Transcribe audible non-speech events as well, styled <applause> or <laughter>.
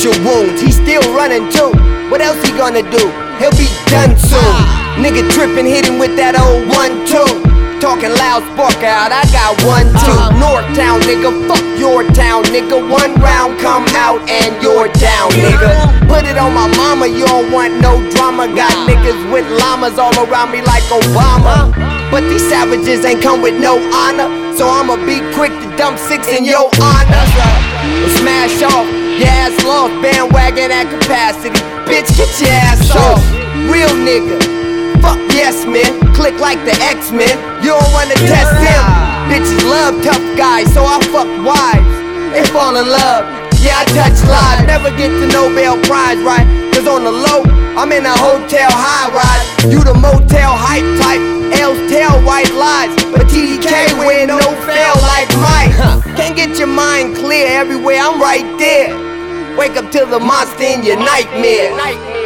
goons. He still running too. What else he gonna do? He'll be done soon. Nigga tripping, hit him with that old one two. Talking loud, spark out. I got one two. Uh-huh. Northtown, nigga. Fuck your town, nigga. One round, come out and you're down, nigga. Uh-huh. Put it on my mama. You don't want no drama. Got uh-huh. niggas with llamas all around me like Obama. But these savages ain't come with no honor. So I'ma be quick to dump six in your honor. Lost. Bandwagon at capacity. Bitch, get your ass off. Real nigga. Fuck yes, man. Click like the X-Men. You don't wanna test them. Bitches love tough guys, so I fuck wives. They fall in love. Yeah, I touch lives. Never get the Nobel Prize, right? Cause on the low, I'm in a hotel high rise. You the motel hype type. L's tell white lies. But TDK win no fail like Mike. <laughs> Can't get your mind clear everywhere, I'm right there. Wake up to the monster in your nightmare.